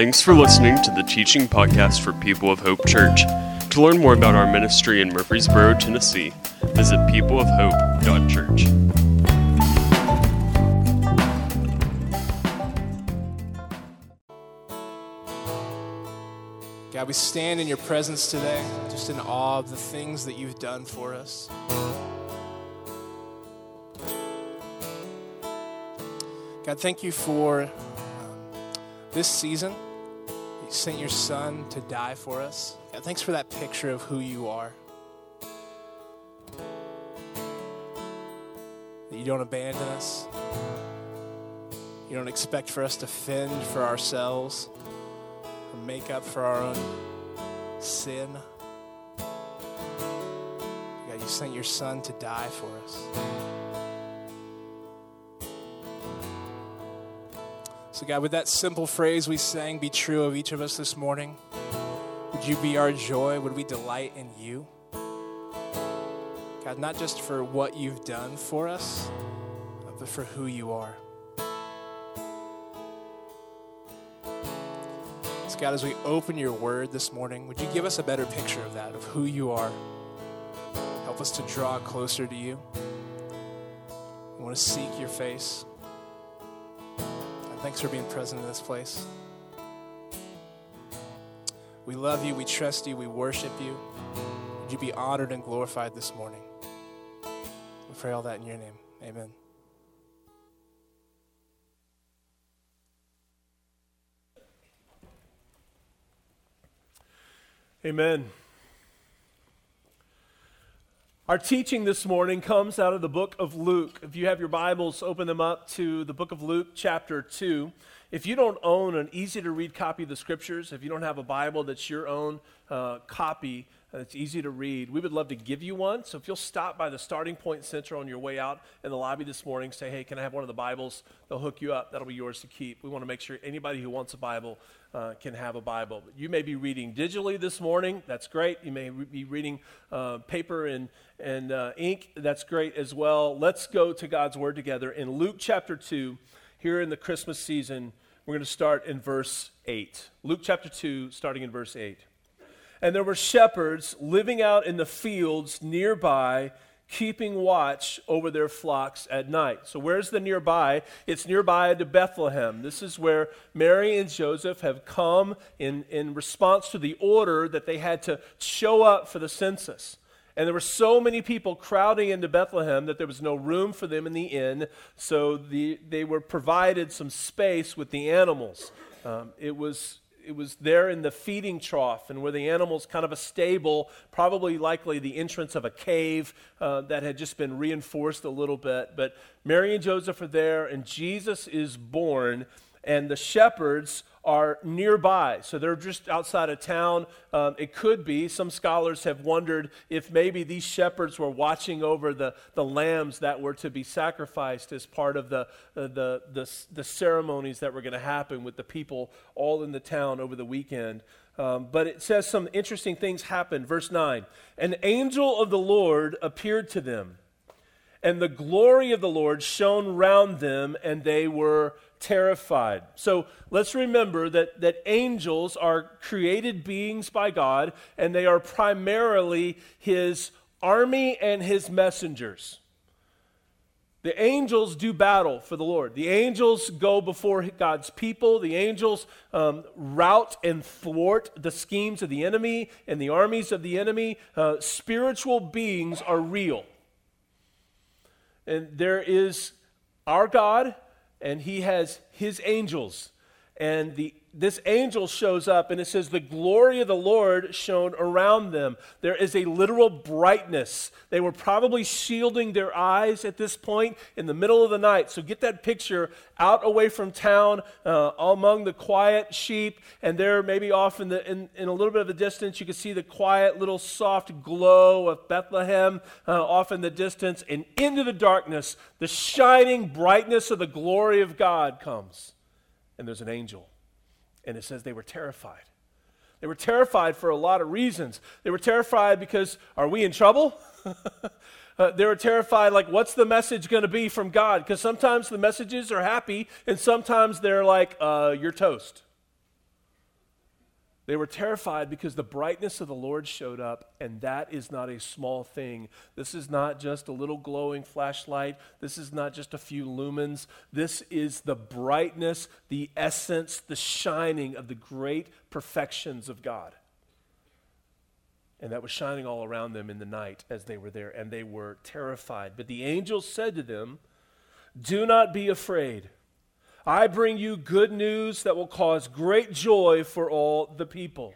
Thanks for listening to the teaching podcast for People of Hope Church. To learn more about our ministry in Murfreesboro, Tennessee, visit peopleofhope.church. God, we stand in your presence today, just in awe of the things that you've done for us. God, thank you for um, this season. Sent your son to die for us. Thanks for that picture of who you are. That you don't abandon us. You don't expect for us to fend for ourselves or make up for our own sin. God, you sent your son to die for us. So, God, would that simple phrase we sang be true of each of us this morning? Would you be our joy? Would we delight in you? God, not just for what you've done for us, but for who you are. So, God, as we open your word this morning, would you give us a better picture of that, of who you are? Help us to draw closer to you. We want to seek your face. Thanks for being present in this place. We love you, we trust you, we worship you. Would you be honored and glorified this morning? We pray all that in your name. Amen. Amen. Our teaching this morning comes out of the book of Luke. If you have your Bibles, open them up to the book of Luke, chapter 2. If you don't own an easy to read copy of the scriptures, if you don't have a Bible that's your own uh, copy, that's easy to read, we would love to give you one. So if you'll stop by the Starting Point Center on your way out in the lobby this morning, say, hey, can I have one of the Bibles? They'll hook you up. That'll be yours to keep. We want to make sure anybody who wants a Bible uh, can have a Bible. You may be reading digitally this morning. That's great. You may re- be reading uh, paper and, and uh, ink. That's great as well. Let's go to God's Word together. In Luke chapter 2, here in the Christmas season, we're going to start in verse 8. Luke chapter 2, starting in verse 8. And there were shepherds living out in the fields nearby, keeping watch over their flocks at night. So, where's the nearby? It's nearby to Bethlehem. This is where Mary and Joseph have come in, in response to the order that they had to show up for the census. And there were so many people crowding into Bethlehem that there was no room for them in the inn, so the, they were provided some space with the animals. Um, it was it was there in the feeding trough and where the animals kind of a stable probably likely the entrance of a cave uh, that had just been reinforced a little bit. But mary and joseph are there and jesus is born and the shepherds are nearby. So they're just outside of town. Um, it could be, some scholars have wondered if maybe these shepherds were watching over the, the lambs that were to be sacrificed as part of the, uh, the, the, the, ceremonies that were going to happen with the people all in the town over the weekend. Um, but it says some interesting things happened. Verse 9 An angel of the Lord appeared to them, and the glory of the Lord shone round them, and they were terrified. So let's remember that, that angels are created beings by God, and they are primarily his army and his messengers. The angels do battle for the Lord. The angels go before God's people. The angels um, rout and thwart the schemes of the enemy and the armies of the enemy. Uh, spiritual beings are real. And there is our God and he has his angels. And the, this angel shows up, and it says, The glory of the Lord shone around them. There is a literal brightness. They were probably shielding their eyes at this point in the middle of the night. So get that picture out away from town, uh, among the quiet sheep, and there, maybe off in, the, in, in, a little bit of a distance, you can see the quiet little soft glow of Bethlehem uh, off in the distance, and into the darkness, the shining brightness of the glory of God comes and there's an angel. And it says they were terrified. They were terrified for a lot of reasons. They were terrified because, are we in trouble? uh, they were terrified, like, what's the message going to be from God? Because sometimes the messages are happy, and sometimes they're like, uh, you're toast. They were terrified because the brightness of the Lord showed up, and that is not a small thing. This is not just a little glowing flashlight. This is not just a few lumens. This is the brightness, the essence, the shining of the great perfections of God. And that was shining all around them in the night as they were there, and they were terrified. But the angel said to them, Do not be afraid. I bring you good news that will cause great joy for all the people.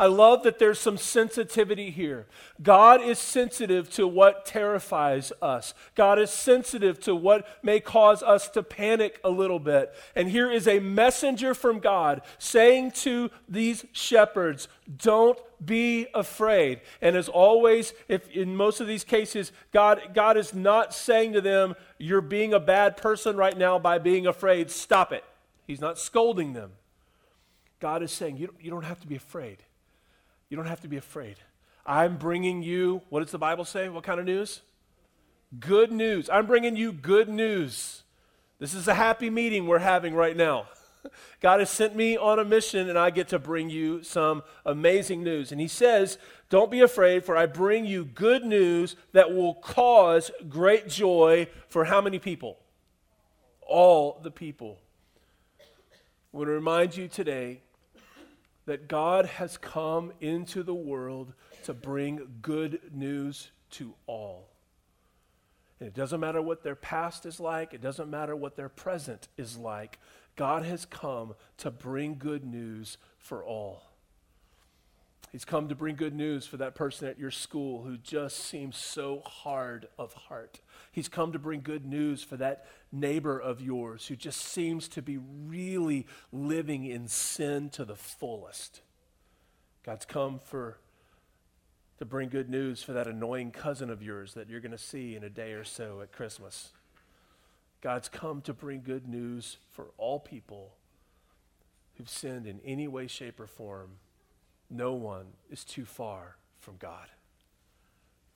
I love that there's some sensitivity here. God is sensitive to what terrifies us. God is sensitive to what may cause us to panic a little bit. And here is a messenger from God saying to these shepherds, Don't be afraid. And as always, if in most of these cases, God, God is not saying to them, You're being a bad person right now by being afraid. Stop it. He's not scolding them. God is saying, You, you don't have to be afraid. You don't have to be afraid. I'm bringing you, what does the Bible say? What kind of news? Good news. I'm bringing you good news. This is a happy meeting we're having right now. God has sent me on a mission, and I get to bring you some amazing news. And He says, Don't be afraid, for I bring you good news that will cause great joy for how many people? All the people. I want to remind you today that God has come into the world to bring good news to all. And it doesn't matter what their past is like, it doesn't matter what their present is like. God has come to bring good news for all. He's come to bring good news for that person at your school who just seems so hard of heart. He's come to bring good news for that neighbor of yours who just seems to be really living in sin to the fullest. God's come for to bring good news for that annoying cousin of yours that you're going to see in a day or so at Christmas. God's come to bring good news for all people who've sinned in any way, shape, or form. No one is too far from God.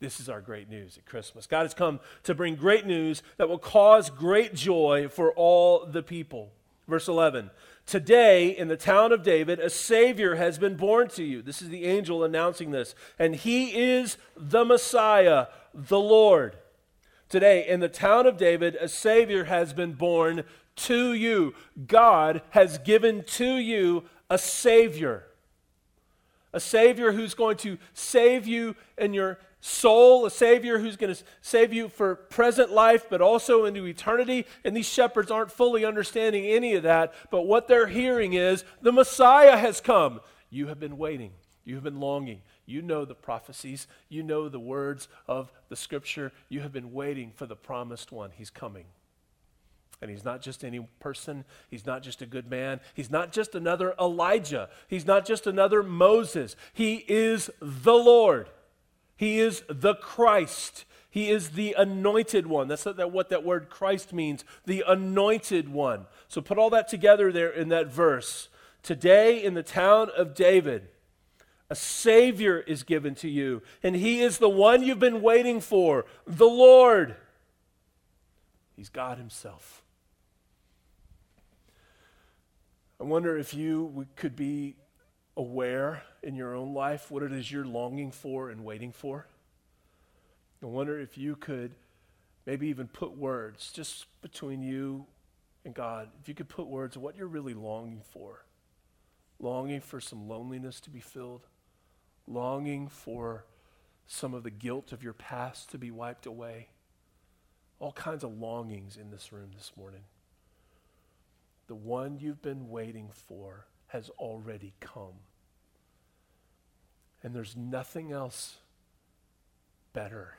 This is our great news at Christmas. God has come to bring great news that will cause great joy for all the people. Verse 11 Today, in the town of David, a Savior has been born to you. This is the angel announcing this. And he is the Messiah, the Lord. Today, in the town of David, a Savior has been born to you. God has given to you a Savior. A Savior who's going to save you in your soul, a Savior who's going to save you for present life, but also into eternity. And these shepherds aren't fully understanding any of that, but what they're hearing is the Messiah has come. You have been waiting, you have been longing. You know the prophecies, you know the words of the scripture. You have been waiting for the promised one. He's coming. And he's not just any person. He's not just a good man. He's not just another Elijah. He's not just another Moses. He is the Lord. He is the Christ. He is the anointed one. That's what that word Christ means, the anointed one. So put all that together there in that verse. Today in the town of David, a Savior is given to you, and He is the one you've been waiting for, the Lord. He's God Himself. I wonder if you could be aware in your own life what it is you're longing for and waiting for? I wonder if you could maybe even put words just between you and God, if you could put words of what you're really longing for. Longing for some loneliness to be filled, longing for some of the guilt of your past to be wiped away. All kinds of longings in this room this morning. The one you've been waiting for has already come. And there's nothing else better.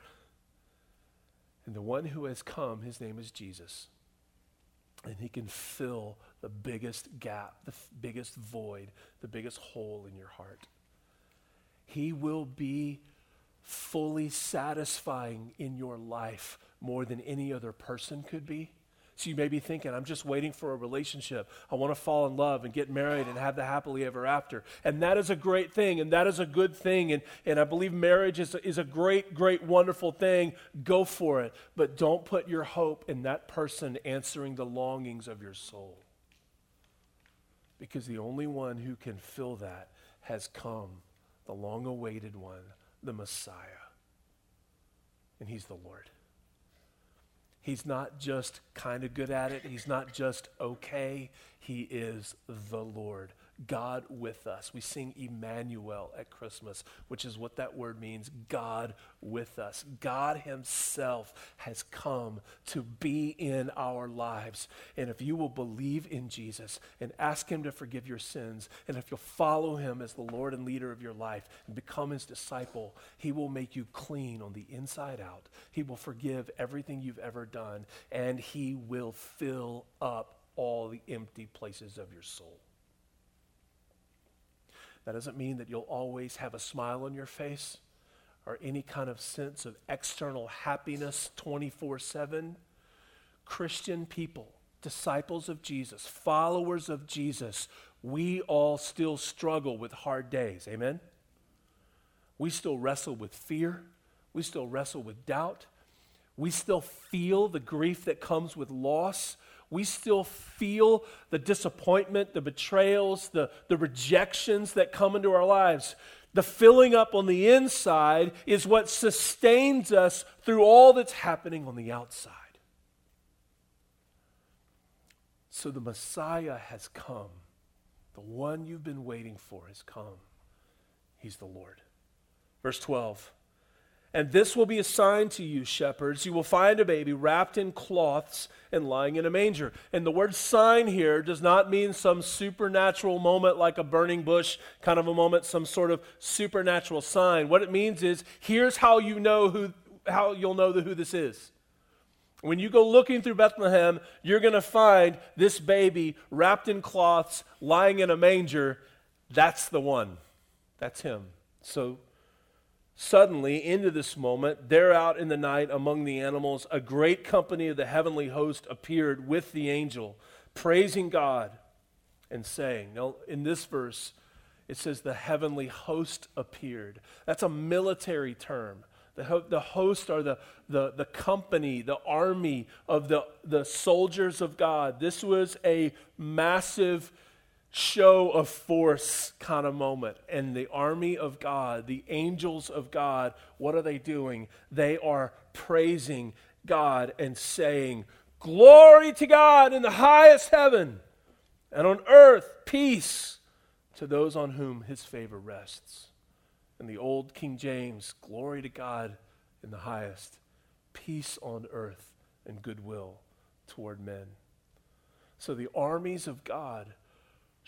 And the one who has come, his name is Jesus. And he can fill the biggest gap, the f- biggest void, the biggest hole in your heart. He will be fully satisfying in your life more than any other person could be. So you may be thinking, I'm just waiting for a relationship. I want to fall in love and get married and have the happily ever after. And that is a great thing, and that is a good thing. And, and I believe marriage is, is a great, great, wonderful thing. Go for it. But don't put your hope in that person answering the longings of your soul. because the only one who can fill that has come, the long awaited one, the Messiah. And he's the Lord. He's not just kind of good at it, he's not just okay, he is the Lord. God with us. We sing Emmanuel at Christmas, which is what that word means God with us. God Himself has come to be in our lives. And if you will believe in Jesus and ask Him to forgive your sins, and if you'll follow Him as the Lord and leader of your life and become His disciple, He will make you clean on the inside out. He will forgive everything you've ever done, and He will fill up all the empty places of your soul. That doesn't mean that you'll always have a smile on your face or any kind of sense of external happiness 24 7. Christian people, disciples of Jesus, followers of Jesus, we all still struggle with hard days. Amen? We still wrestle with fear. We still wrestle with doubt. We still feel the grief that comes with loss we still feel the disappointment, the betrayals, the, the rejections that come into our lives. The filling up on the inside is what sustains us through all that's happening on the outside. So the Messiah has come. The one you've been waiting for has come. He's the Lord. Verse 12. And this will be a sign to you, shepherds. You will find a baby wrapped in cloths and lying in a manger. And the word sign here does not mean some supernatural moment like a burning bush kind of a moment, some sort of supernatural sign. What it means is here's how you know who how you'll know who this is. When you go looking through Bethlehem, you're going to find this baby wrapped in cloths, lying in a manger. That's the one. That's him. So Suddenly, into this moment, there out in the night among the animals, a great company of the heavenly host appeared with the angel, praising God and saying. Now, in this verse, it says the heavenly host appeared. That's a military term. The, ho- the host are the, the, the company, the army of the, the soldiers of God. This was a massive show of force kind of moment. And the army of God, the angels of God, what are they doing? They are praising God and saying, Glory to God in the highest heaven, and on earth, peace to those on whom his favor rests. In the old King James, glory to God in the highest, peace on earth, and goodwill toward men. So the armies of God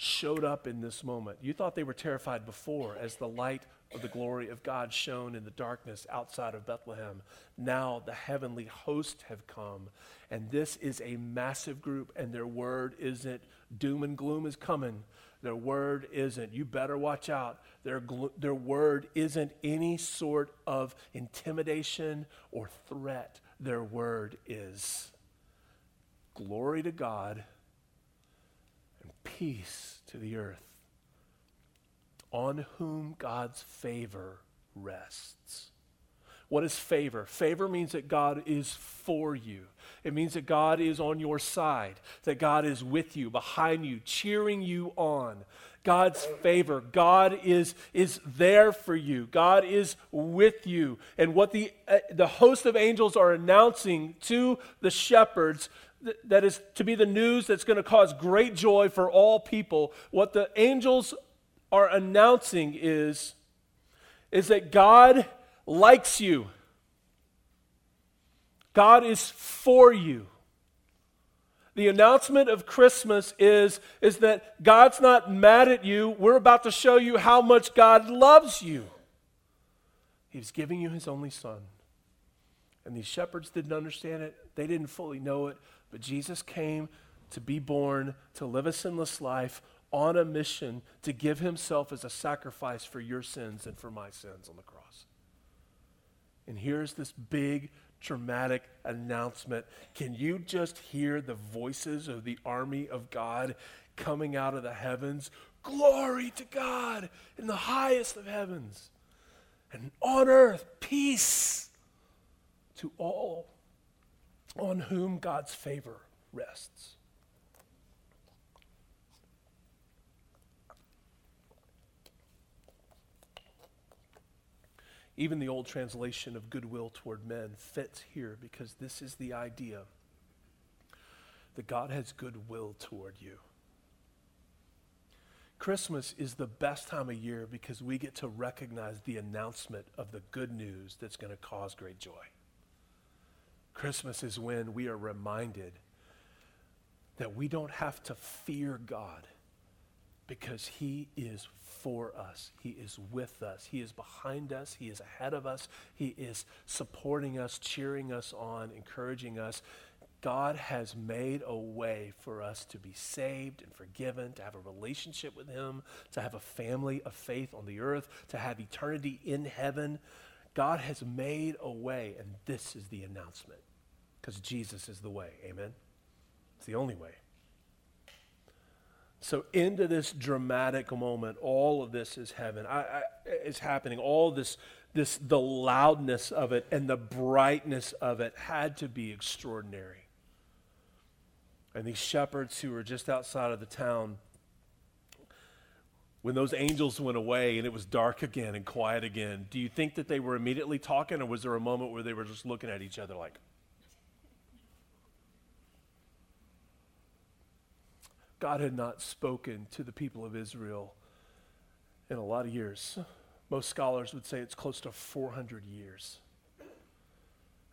showed up in this moment. You thought they were terrified before as the light of the glory of God shone in the darkness outside of Bethlehem. Now the heavenly host have come, and this is a massive group, and their word isn't doom and gloom is coming. Their word isn't, you better watch out. Their, glo- their word isn't any sort of intimidation or threat. Their word is glory to God peace to the earth, on whom God's favor rests. What is favor? Favor means that God is for you. It means that God is on your side, that God is with you, behind you, cheering you on. God's favor. God is, is there for you. God is with you. And what the, uh, the host of angels are announcing to the shepherds that is to be the news that's going to cause great joy for all people. What the angels are announcing is, is that God likes you. God is for you. The announcement of Christmas is, is that God's not mad at you. We're about to show you how much God loves you. He's giving you his only son. And these shepherds didn't understand it, they didn't fully know it, but Jesus came to be born, to live a sinless life on a mission to give himself as a sacrifice for your sins and for my sins on the cross. And here's this big, dramatic announcement. Can you just hear the voices of the army of God coming out of the heavens? Glory to God in the highest of heavens, and on earth, peace to all on whom God's favor rests. Even the old translation of goodwill toward men fits here because this is the idea that God has goodwill toward you. Christmas is the best time of year because we get to recognize the announcement of the good news that's going to cause great joy. Christmas is when we are reminded that we don't have to fear God because He is for us. He is with us. He is behind us. He is ahead of us. He is supporting us, cheering us on, encouraging us. God has made a way for us to be saved and forgiven, to have a relationship with Him, to have a family of faith on the earth, to have eternity in heaven. God has made a way, and this is the announcement because Jesus is the way. Amen? It's the only way. So into this dramatic moment, all of this is heaven. I, I, is happening. All this, this, the loudness of it and the brightness of it had to be extraordinary. And these shepherds who were just outside of the town, when those angels went away and it was dark again and quiet again, do you think that they were immediately talking, or was there a moment where they were just looking at each other like? God had not spoken to the people of Israel in a lot of years. Most scholars would say it's close to 400 years.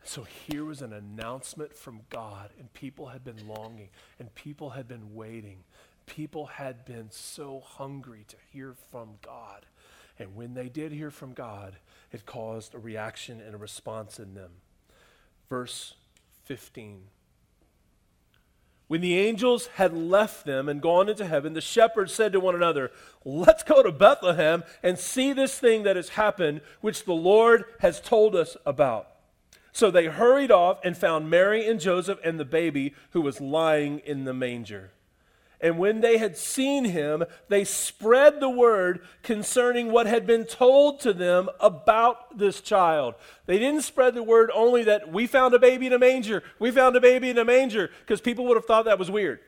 So here was an announcement from God, and people had been longing, and people had been waiting. People had been so hungry to hear from God. And when they did hear from God, it caused a reaction and a response in them. Verse 15. When the angels had left them and gone into heaven, the shepherds said to one another, Let's go to Bethlehem and see this thing that has happened, which the Lord has told us about. So they hurried off and found Mary and Joseph and the baby who was lying in the manger. And when they had seen him, they spread the word concerning what had been told to them about this child. They didn't spread the word only that we found a baby in a manger, we found a baby in a manger, because people would have thought that was weird.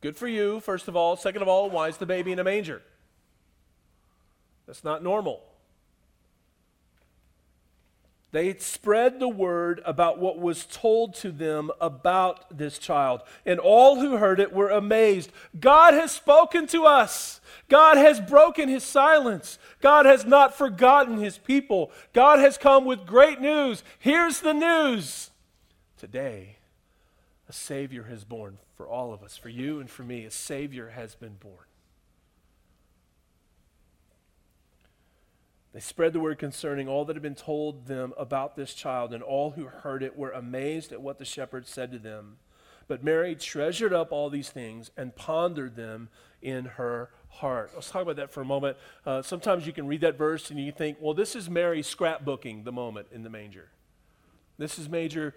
Good for you, first of all. Second of all, why is the baby in a manger? That's not normal. They spread the word about what was told to them about this child. And all who heard it were amazed. God has spoken to us. God has broken his silence. God has not forgotten his people. God has come with great news. Here's the news. Today, a Savior has born for all of us, for you and for me. A Savior has been born. They spread the word concerning all that had been told them about this child, and all who heard it were amazed at what the shepherds said to them. But Mary treasured up all these things and pondered them in her heart. Let's talk about that for a moment. Uh, sometimes you can read that verse and you think, well, this is Mary scrapbooking the moment in the manger. This is major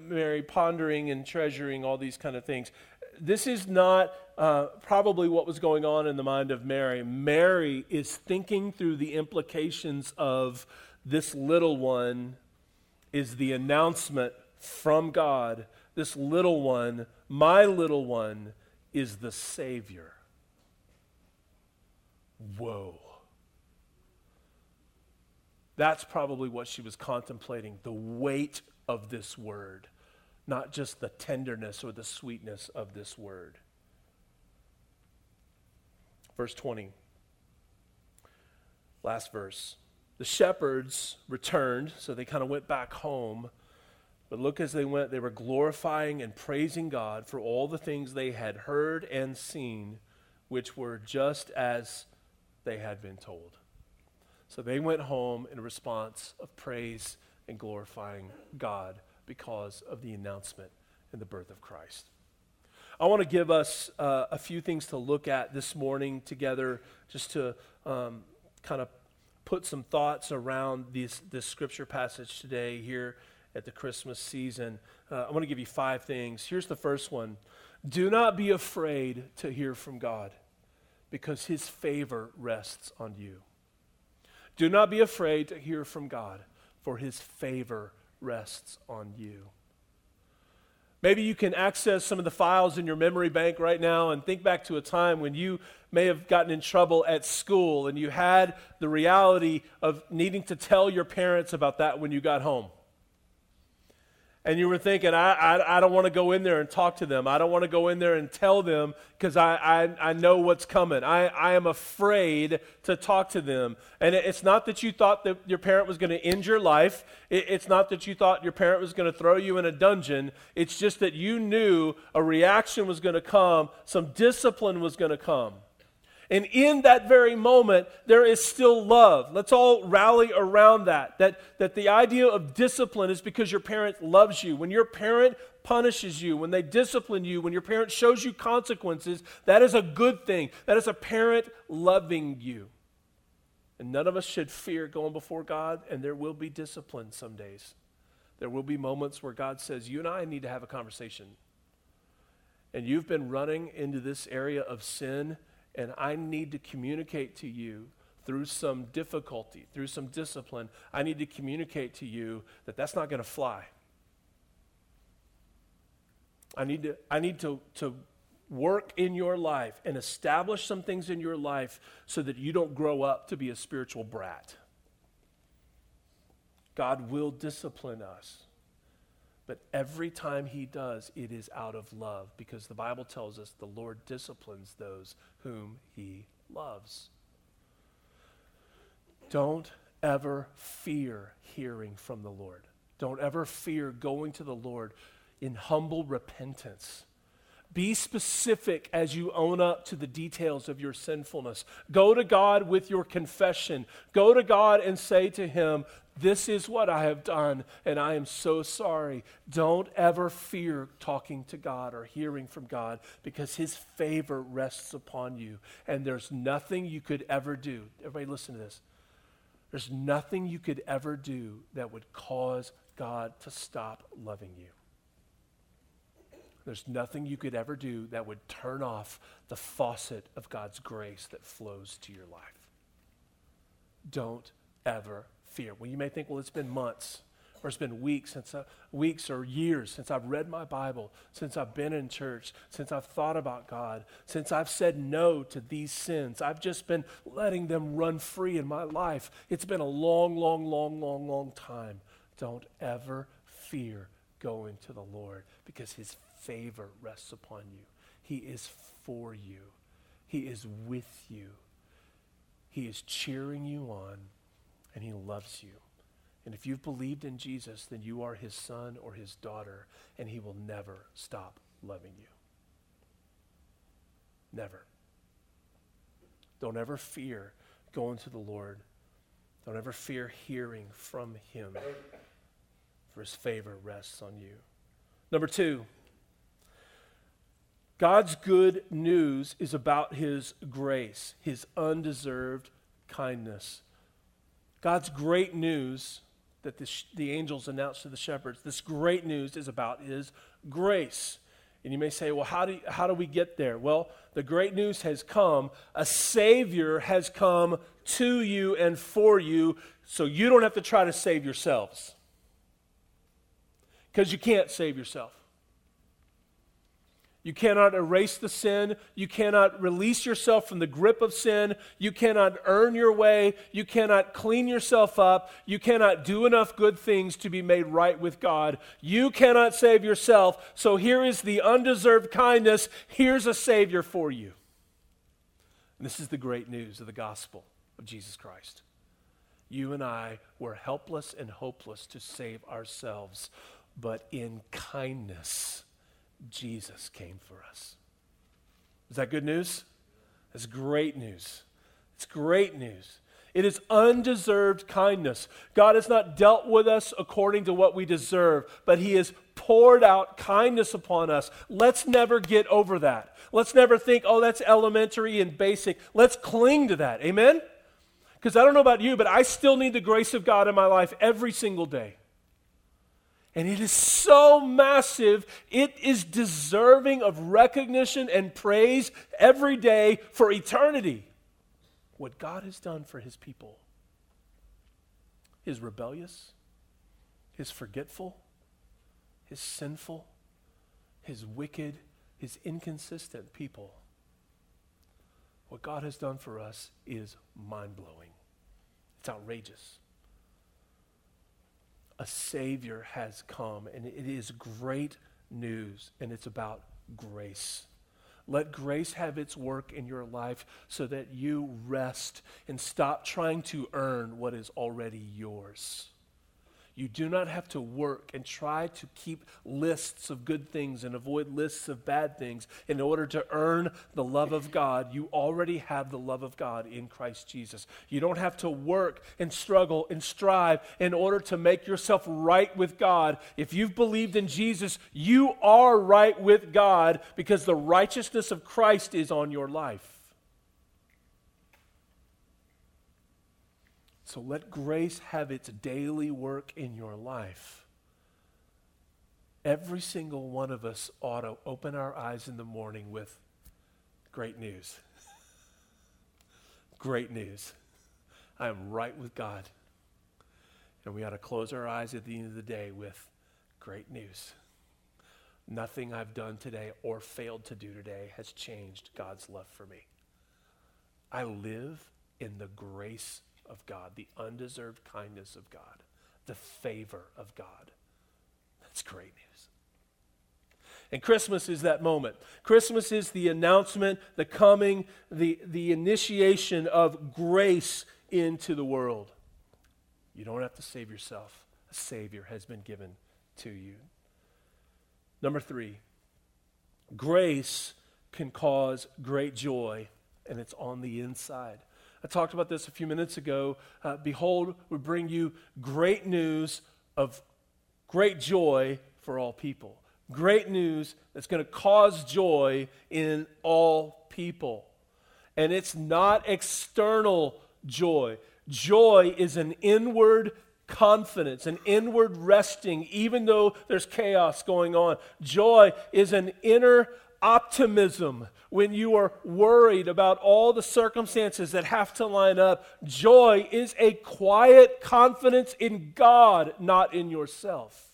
Mary pondering and treasuring all these kind of things this is not uh, probably what was going on in the mind of Mary. Mary is thinking through the implications of this little one is the announcement from God. This little one, my little one, is the Savior. Whoa. That's probably what she was contemplating the weight of this word not just the tenderness or the sweetness of this word. Verse 20. Last verse. The shepherds returned, so they kind of went back home. But look, as they went, they were glorifying and praising God for all the things they had heard and seen, which were just as they had been told. So they went home in response of praise and glorifying God because of the announcement and the birth of Christ. I want to give us uh, a few things to look at this morning together, just to um, kind of put some thoughts around this, scripture passage today here at the Christmas season. Uh, I want to give you five things. Here's the first one Do not be afraid to hear from God, because his favor rests on you. Do not be afraid to hear from God, for his favor rests on you. Maybe you can access some of the files in your memory bank right now and think back to a time when you may have gotten in trouble at school and you had the reality of needing to tell your parents about that when you got home and you were thinking, I, I, I don't want to go in there and talk to them. I don't want to go in there and tell them because I, I, I know what's coming. I, I am afraid to talk to them. And it's not that you thought that your parent was going to end your life, it, it's not that you thought your parent was going to throw you in a dungeon. It's just that you knew a reaction was going to come, some discipline was going to come. And in that very moment, there is still love. Let's all rally around that. That, that the idea of discipline is because your parent loves you. When your parent punishes you, when they discipline you, when your parent shows you consequences, that is a good thing. That is a parent loving you. And none of us should fear going before God, and there will be discipline some days. There will be moments where God says, You and I need to have a conversation. And you've been running into this area of sin and I need to communicate to you through some difficulty, through some discipline, I need to communicate to you that that's not going to fly. I need to, I need to, to work in your life and establish some things in your life so that you don't grow up to be a spiritual brat. God will discipline us. But every time he does, it is out of love because the Bible tells us the Lord disciplines those whom he loves. Don't ever fear hearing from the Lord. Don't ever fear going to the Lord in humble repentance. Be specific as you own up to the details of your sinfulness. Go to God with your confession. Go to God and say to Him, this is what I have done, and I am so sorry. Don't ever fear talking to God or hearing from God because His favor rests upon you. And there's nothing you could ever do. Everybody, listen to this. There's nothing you could ever do that would cause God to stop loving you. There's nothing you could ever do that would turn off the faucet of God's grace that flows to your life. Don't ever fear. Well, you may think, well, it's been months or it's been weeks since I, weeks or years since I've read my Bible, since I've been in church, since I've thought about God, since I've said no to these sins. I've just been letting them run free in my life. It's been a long, long, long, long, long time. Don't ever fear going to the Lord because his favor rests upon you. He is for you. He is with you. He is cheering you on and He loves you. And if you've believed in Jesus, then you are His son or His daughter, and He will never stop loving you. Never. Don't ever fear going to the Lord. Don't ever fear hearing from Him, for His favor rests on you. Number two, God's good news is about His grace, His undeserved kindness. God's great news that the, the angels announced to the shepherds, this great news is about his grace. And you may say, well, how do, how do we get there? Well, the great news has come. A Savior has come to you and for you, so you don't have to try to save yourselves. Because you can't save yourself. You cannot erase the sin. You cannot release yourself from the grip of sin. You cannot earn your way. You cannot clean yourself up. You cannot do enough good things to be made right with God. You cannot save yourself. So here is the undeserved kindness. Here's a Savior for you. And this is the great news of the gospel of Jesus Christ. You and I were helpless and hopeless to save ourselves, but in kindness, Jesus came for us. Is that good news? That's great news. It's great news. It is undeserved kindness. God has not dealt with us according to what we deserve, but He has poured out kindness upon us. Let's never get over that. Let's never think, oh, that's elementary and basic. Let's cling to that. Amen? Because I don't know about you, but I still need the grace of God in my life every single day. And it is so massive, it is deserving of recognition and praise every day for eternity. What God has done for his people his rebellious, his forgetful, his sinful, his wicked, his inconsistent people. What God has done for us is mind blowing. It's outrageous. A Savior has come, and it is great news, and it's about grace. Let grace have its work in your life so that you rest and stop trying to earn what is already yours. You do not have to work and try to keep lists of good things and avoid lists of bad things in order to earn the love of God. You already have the love of God in Christ Jesus. You don't have to work and struggle and strive in order to make yourself right with God. If you've believed in Jesus, you are right with God because the righteousness of Christ is on your life. So let grace have its daily work in your life. Every single one of us ought to open our eyes in the morning with great news. great news. I am right with God. And we ought to close our eyes at the end of the day with great news. Nothing I've done today or failed to do today has changed God's love for me. I live in the grace of God, the undeserved kindness of God, the favor of God. That's great news. And Christmas is that moment. Christmas is the announcement, the coming, the, the initiation of grace into the world. You don't have to save yourself, a Savior has been given to you. Number three, grace can cause great joy, and it's on the inside. I talked about this a few minutes ago. Uh, Behold, we bring you great news of great joy for all people. Great news that's going to cause joy in all people. And it's not external joy. Joy is an inward confidence, an inward resting, even though there's chaos going on. Joy is an inner optimism when you are worried about all the circumstances that have to line up. Joy is a quiet confidence in God, not in yourself.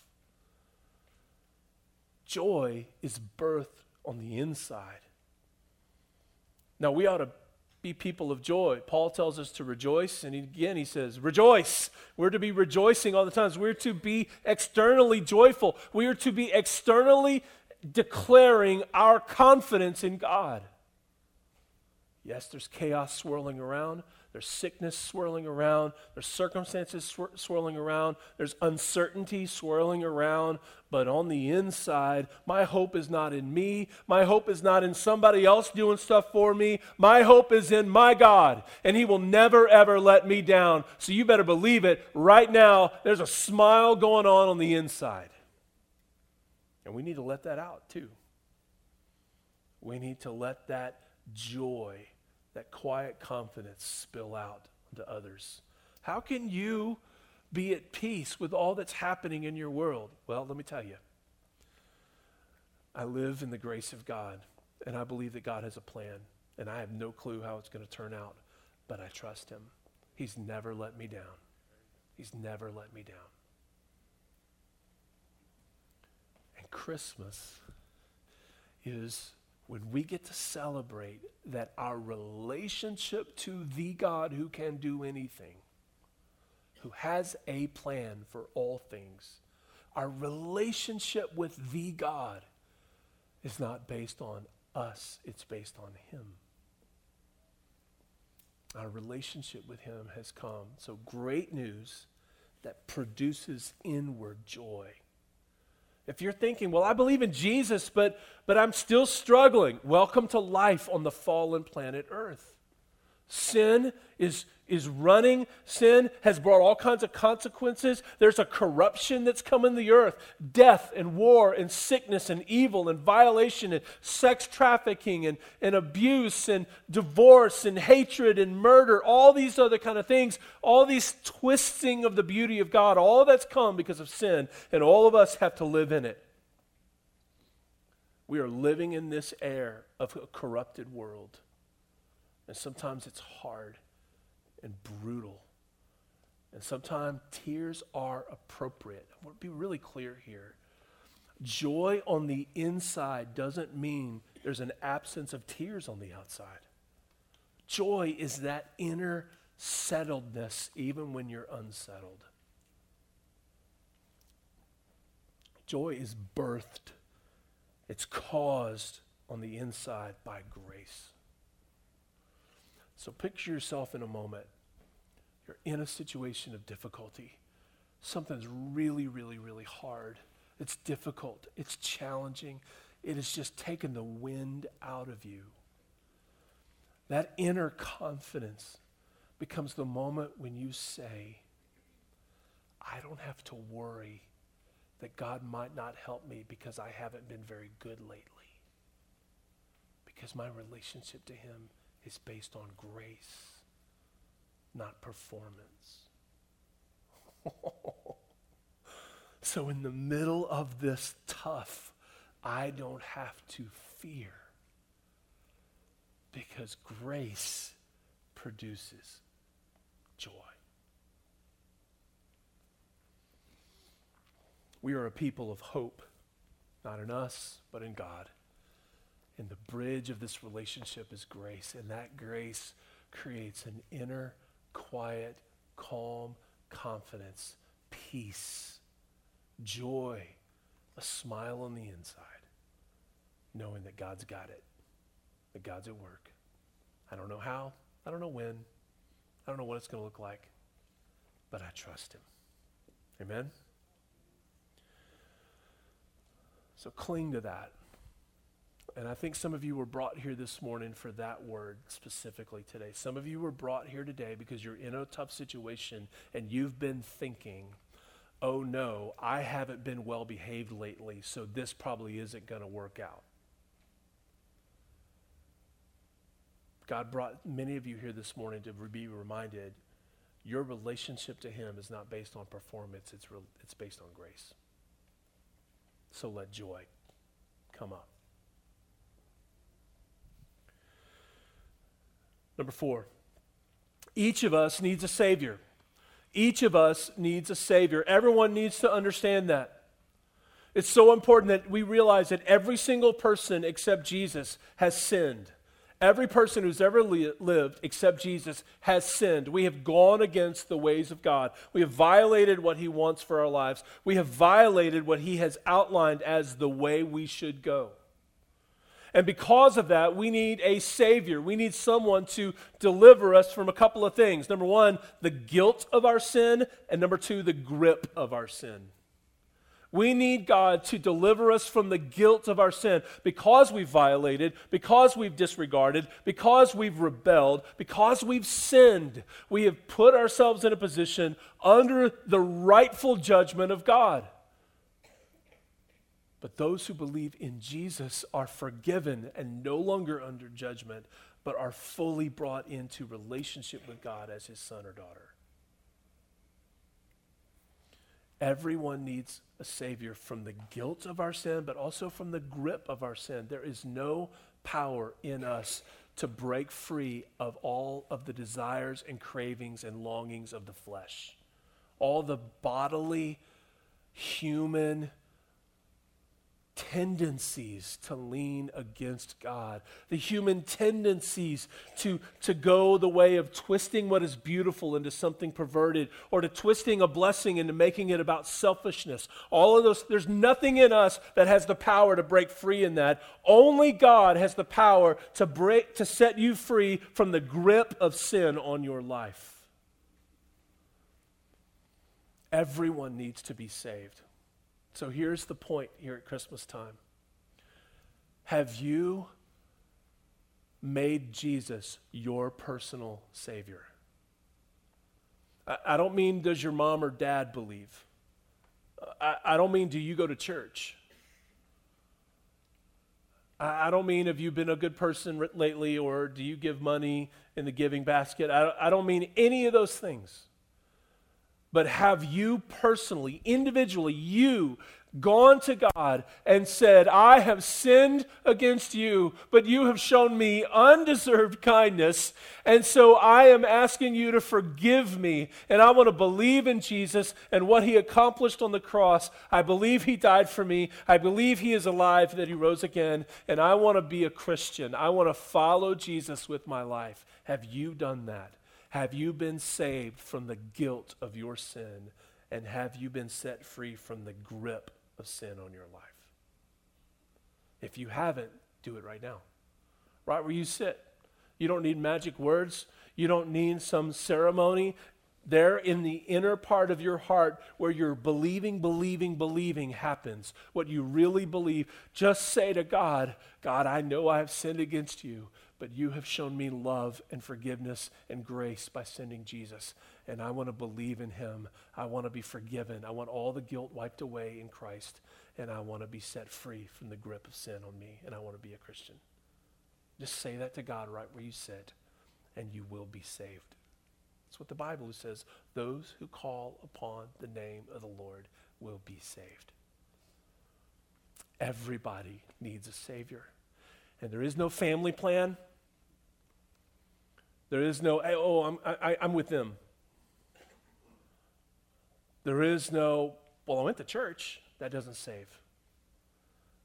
Joy is birthed on the inside. Now, we ought to be people of joy. Paul tells us to rejoice, and again he says, Rejoice. We're to be rejoicing all the times. We're to be externally joyful. We are to be externally declaring our confidence in God. Yes, there's chaos swirling around. There's sickness swirling around. There's circumstances swir- swirling around. There's uncertainty swirling around. But on the inside, my hope is not in me. My hope is not in somebody else doing stuff for me. My hope is in my God. And He will never, ever let me down. So you better believe it. Right now, there's a smile going on on the inside. And we need to let that out too. We need to let that joy, that quiet confidence spill out to others. How can you be at peace with all that's happening in your world? Well, let me tell you. I live in the grace of God, and I believe that God has a plan, and I have no clue how it's going to turn out, but I trust Him. He's never let me down. He's never let me down. Christmas is when we get to celebrate that our relationship to the God who can do anything, who has a plan for all things, our relationship with the God is not based on us, it's based on Him. Our relationship with Him has come. So, great news that produces inward joy. If you're thinking, well, I believe in Jesus, but, but I'm still struggling, welcome to life on the fallen planet Earth. Sin is, is running. Sin has brought all kinds of consequences. There's a corruption that's come in the earth death and war and sickness and evil and violation and sex trafficking and, and abuse and divorce and hatred and murder. All these other kind of things. All these twisting of the beauty of God. All that's come because of sin. And all of us have to live in it. We are living in this air of a corrupted world. And sometimes it's hard and brutal. And sometimes tears are appropriate. I want to be really clear here. Joy on the inside doesn't mean there's an absence of tears on the outside. Joy is that inner settledness, even when you're unsettled. Joy is birthed, it's caused on the inside by grace. So picture yourself in a moment. You're in a situation of difficulty. Something's really, really, really hard. It's difficult. It's challenging. It has just taken the wind out of you. That inner confidence becomes the moment when you say, I don't have to worry that God might not help me because I haven't been very good lately. Because my relationship to Him is based on grace, not performance. so, in the middle of this tough, I don't have to fear because grace produces joy. We are a people of hope, not in us, but in God. And the bridge of this relationship is grace, and that grace creates an inner, quiet, calm confidence, peace, joy, a smile on the inside, knowing that God's got it that God's at work. I don't know how, I don't know when, I don't know what it's going to look like, but I trust Him. Amen? So cling to that. And I think some of you were brought here this morning for that word specifically today. Some of you were brought here today because you're in a tough situation and you've been thinking, oh no, I haven't been well behaved lately, so this probably isn't going to work out. God brought many of you here this morning to be reminded your relationship to Him is not based on performance, it's, re- it's based on grace. So let joy come up. Number four, each of us needs a Savior. Each of us needs a Savior. Everyone needs to understand that. It's so important that we realize that every single person except Jesus has sinned. Every person who's ever li- lived except Jesus has sinned. We have gone against the ways of God. We have violated what He wants for our lives. We have violated what He has outlined as the way we should go. And because of that, we need a Savior. We need someone to deliver us from a couple of things. Number one, the guilt of our sin, and number two, the grip of our sin. We need God to deliver us from the guilt of our sin because we've violated, because we've disregarded, because we've rebelled, because we've sinned. We have put ourselves in a position under the rightful judgment of God. But those who believe in Jesus are forgiven and no longer under judgment, but are fully brought into relationship with God as his son or daughter. Everyone needs a Savior from the guilt of our sin, but also from the grip of our sin. There is no power in us to break free of all of the desires and cravings and longings of the flesh. All the bodily, human, tendencies to lean against God, the human tendencies to, to go the way of twisting what is beautiful into something perverted, or to twisting a blessing into making it about selfishness. All of those, there's nothing in us that has the power to break free in that. Only God has the power to break, to set you free from the grip of sin on your life. Everyone needs to be saved. So here's the point here at Christmas time Have you made Jesus your personal Savior? I, I don't mean does your mom or dad believe, I, I don't mean do you go to church. I don't mean have you been a good person lately or do you give money in the giving basket. I don't mean any of those things. But have you personally, individually, you gone to God and said, I have sinned against you, but you have shown me undeserved kindness, and so I am asking you to forgive me, and I want to believe in Jesus and what he accomplished on the cross. I believe he died for me. I believe he is alive, that he rose again, and I want to be a Christian. I want to follow Jesus with my life. Have you done that? Have you been saved from the guilt of your sin? And have you been set free from the grip of sin on your life. If you haven't, do it right now. Right where you sit. You don't need magic words. You don't need some ceremony. There in the inner part of your heart where your believing, believing, believing happens, what you really believe, just say to God, God, I know I have sinned against you, but you have shown me love and forgiveness and grace by sending Jesus. And I want to believe in him. I want to be forgiven. I want all the guilt wiped away in Christ. And I want to be set free from the grip of sin on me. And I want to be a Christian. Just say that to God right where you sit, and you will be saved. That's what the Bible says. Those who call upon the name of the Lord will be saved. Everybody needs a Savior. And there is no family plan. There is no, oh, I'm, I, I'm with them. There is no, well, I went to church. That doesn't save.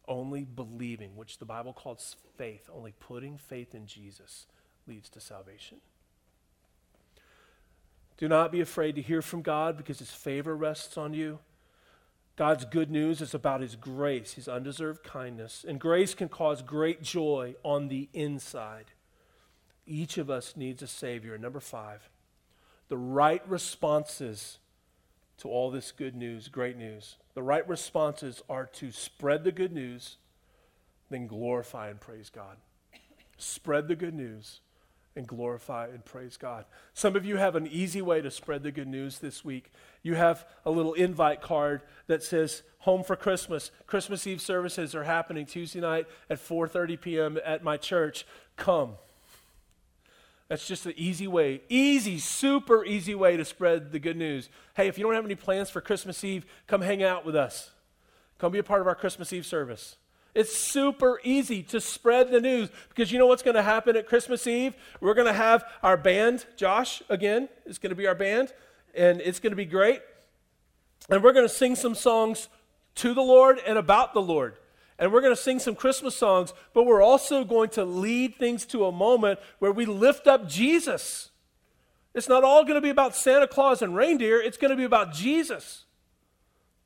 Only believing, which the Bible calls faith, only putting faith in Jesus leads to salvation. Do not be afraid to hear from God because his favor rests on you. God's good news is about his grace, his undeserved kindness. And grace can cause great joy on the inside. Each of us needs a Savior. Number five, the right responses to all this good news, great news. The right responses are to spread the good news, then glorify and praise God. Spread the good news and glorify and praise God. Some of you have an easy way to spread the good news this week. You have a little invite card that says home for Christmas. Christmas Eve services are happening Tuesday night at 4:30 p.m. at my church. Come. That's just an easy way, easy, super easy way to spread the good news. Hey, if you don't have any plans for Christmas Eve, come hang out with us. Come be a part of our Christmas Eve service. It's super easy to spread the news because you know what's going to happen at Christmas Eve? We're going to have our band, Josh, again, is going to be our band, and it's going to be great. And we're going to sing some songs to the Lord and about the Lord and we're going to sing some Christmas songs, but we're also going to lead things to a moment where we lift up Jesus. It's not all going to be about Santa Claus and reindeer, it's going to be about Jesus.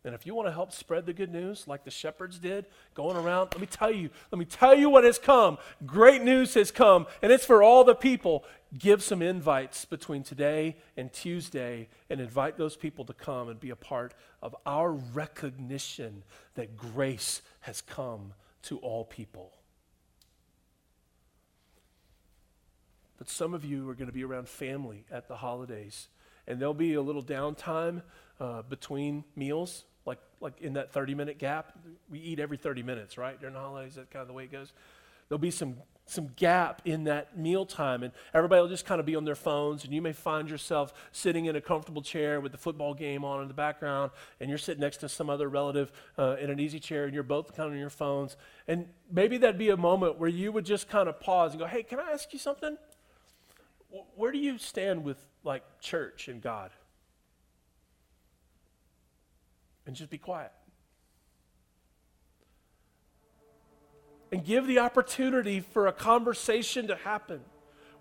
And if you want to help spread the good news like the shepherds did, going around, let me tell you, let me tell you what has come. Great news has come, and it's for all the people. Give some invites between today and Tuesday and invite those people to come and be a part of our recognition that grace has come to all people. But some of you are going to be around family at the holidays, and there'll be a little downtime uh, between meals like like in that 30 minute gap. We eat every 30 minutes, right? During the holidays, that's kind of the way it goes. There'll be some some gap in that mealtime, and everybody will just kind of be on their phones, and you may find yourself sitting in a comfortable chair with the football game on in the background, and you're sitting next to some other relative uh, in an easy chair, and you're both kind of on your phones. And maybe that'd be a moment where you would just kind of pause and go, "Hey, can I ask you something? Where do you stand with like church and God?" And just be quiet. And give the opportunity for a conversation to happen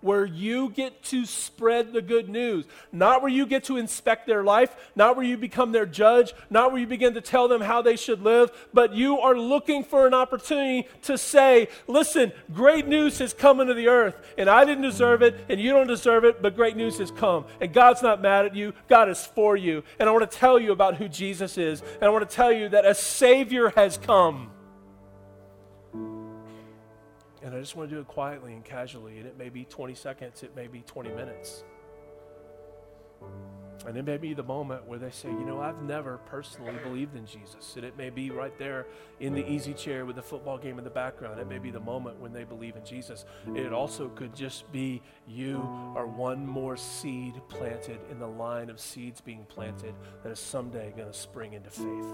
where you get to spread the good news. Not where you get to inspect their life, not where you become their judge, not where you begin to tell them how they should live, but you are looking for an opportunity to say, listen, great news has come into the earth, and I didn't deserve it, and you don't deserve it, but great news has come. And God's not mad at you, God is for you. And I want to tell you about who Jesus is, and I want to tell you that a Savior has come. And I just want to do it quietly and casually. And it may be 20 seconds, it may be 20 minutes. And it may be the moment where they say, you know, I've never personally believed in Jesus. And it may be right there in the easy chair with the football game in the background. It may be the moment when they believe in Jesus. It also could just be you are one more seed planted in the line of seeds being planted that is someday going to spring into faith.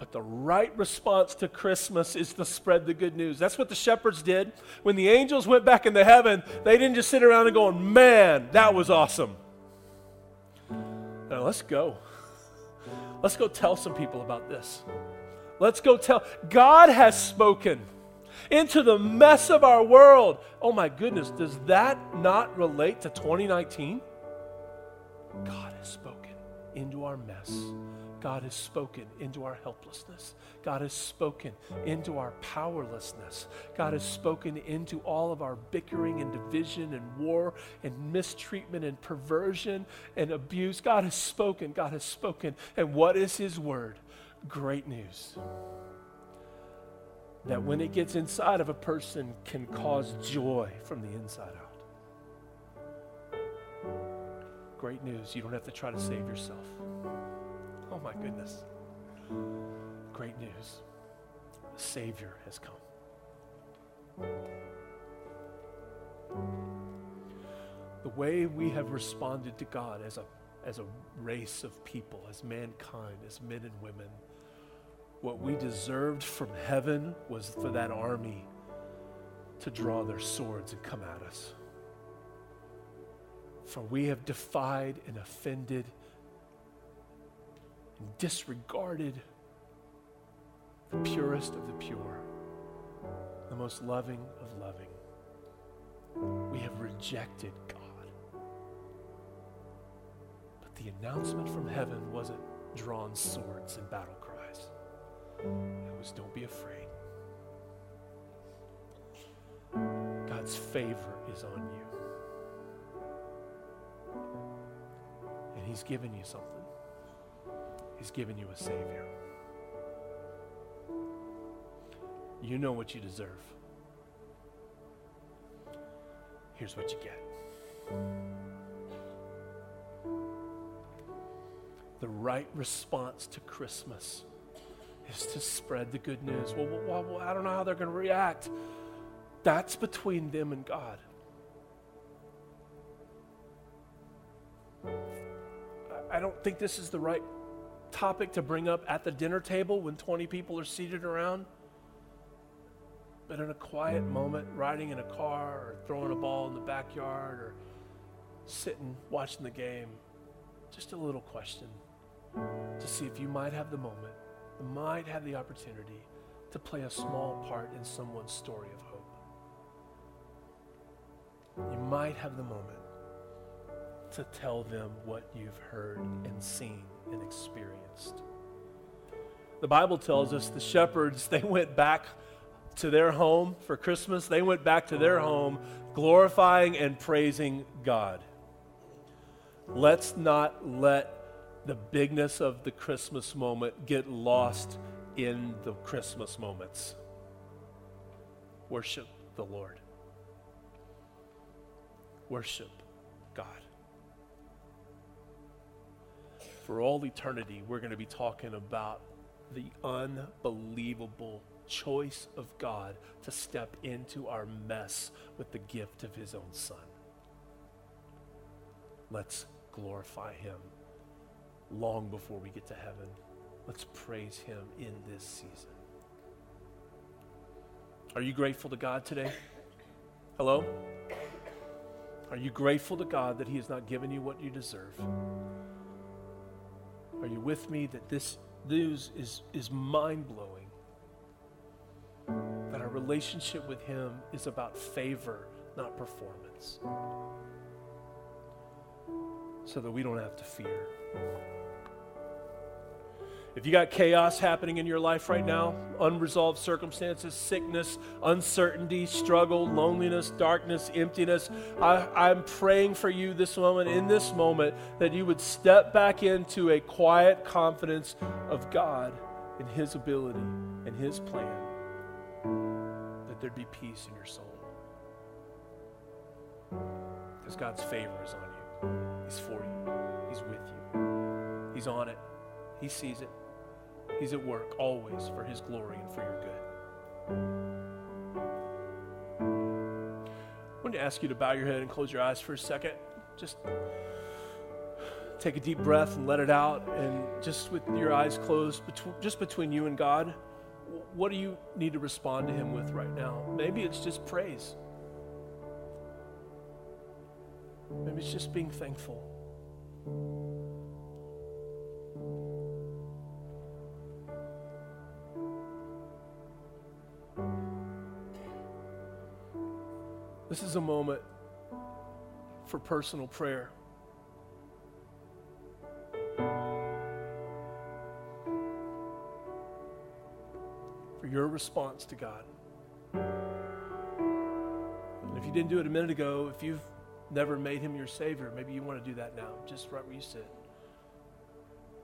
But the right response to Christmas is to spread the good news. That's what the shepherds did. When the angels went back into heaven, they didn't just sit around and go, man, that was awesome. Now let's go. Let's go tell some people about this. Let's go tell. God has spoken into the mess of our world. Oh my goodness, does that not relate to 2019? God has spoken into our mess. God has spoken into our helplessness. God has spoken into our powerlessness. God has spoken into all of our bickering and division and war and mistreatment and perversion and abuse. God has spoken. God has spoken. And what is His word? Great news. That when it gets inside of a person can cause joy from the inside out. Great news. You don't have to try to save yourself. Oh my goodness. Great news. The Savior has come. The way we have responded to God as a, as a race of people, as mankind, as men and women, what we deserved from heaven was for that army to draw their swords and come at us. For we have defied and offended and disregarded the purest of the pure, the most loving of loving. We have rejected God. But the announcement from heaven wasn't drawn swords and battle cries, it was don't be afraid. God's favor is on you. And He's given you something. He's given you a Savior. You know what you deserve. Here's what you get the right response to Christmas is to spread the good news. Well, well, well I don't know how they're going to react. That's between them and God. I don't think this is the right topic to bring up at the dinner table when 20 people are seated around. But in a quiet moment, riding in a car or throwing a ball in the backyard or sitting watching the game, just a little question to see if you might have the moment, might have the opportunity to play a small part in someone's story of hope. You might have the moment to tell them what you've heard and seen and experienced. The Bible tells us the shepherds, they went back to their home for Christmas. They went back to their home glorifying and praising God. Let's not let the bigness of the Christmas moment get lost in the Christmas moments. Worship the Lord. Worship for all eternity, we're going to be talking about the unbelievable choice of God to step into our mess with the gift of his own son. Let's glorify him long before we get to heaven. Let's praise him in this season. Are you grateful to God today? Hello? Are you grateful to God that he has not given you what you deserve? Are you with me that this news is, is mind blowing? That our relationship with Him is about favor, not performance. So that we don't have to fear. If you got chaos happening in your life right now, unresolved circumstances, sickness, uncertainty, struggle, loneliness, darkness, emptiness, I, am praying for you this moment, in this moment, that you would step back into a quiet confidence of God and His ability and His plan, that there'd be peace in your soul. Because God's favor is on you. He's for you, He's with you, He's on it, He sees it, He's at work always for His glory and for your good. I want to ask you to bow your head and close your eyes for a second. Just take a deep breath and let it out. And just with your eyes closed, just between you and God, what do you need to respond to Him with right now? Maybe it's just praise. Maybe it's just being thankful. This is a moment for personal prayer. For your response to God. And if you didn't do it a minute ago, if you've never made him your Savior, maybe you want to do that now, just right where you sit.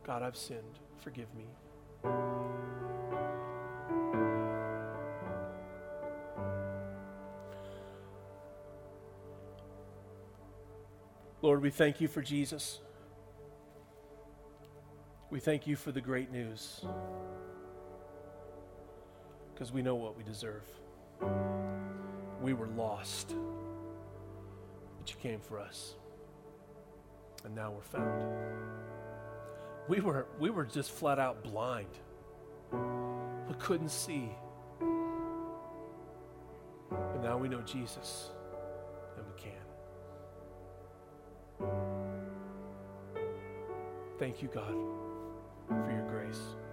God, I've sinned. Forgive me. Lord, we thank you for Jesus. We thank you for the great news because we know what we deserve. We were lost, but you came for us, and now we're found. We were, we were just flat out blind, we couldn't see. But now we know Jesus, Thank you, God, for your grace.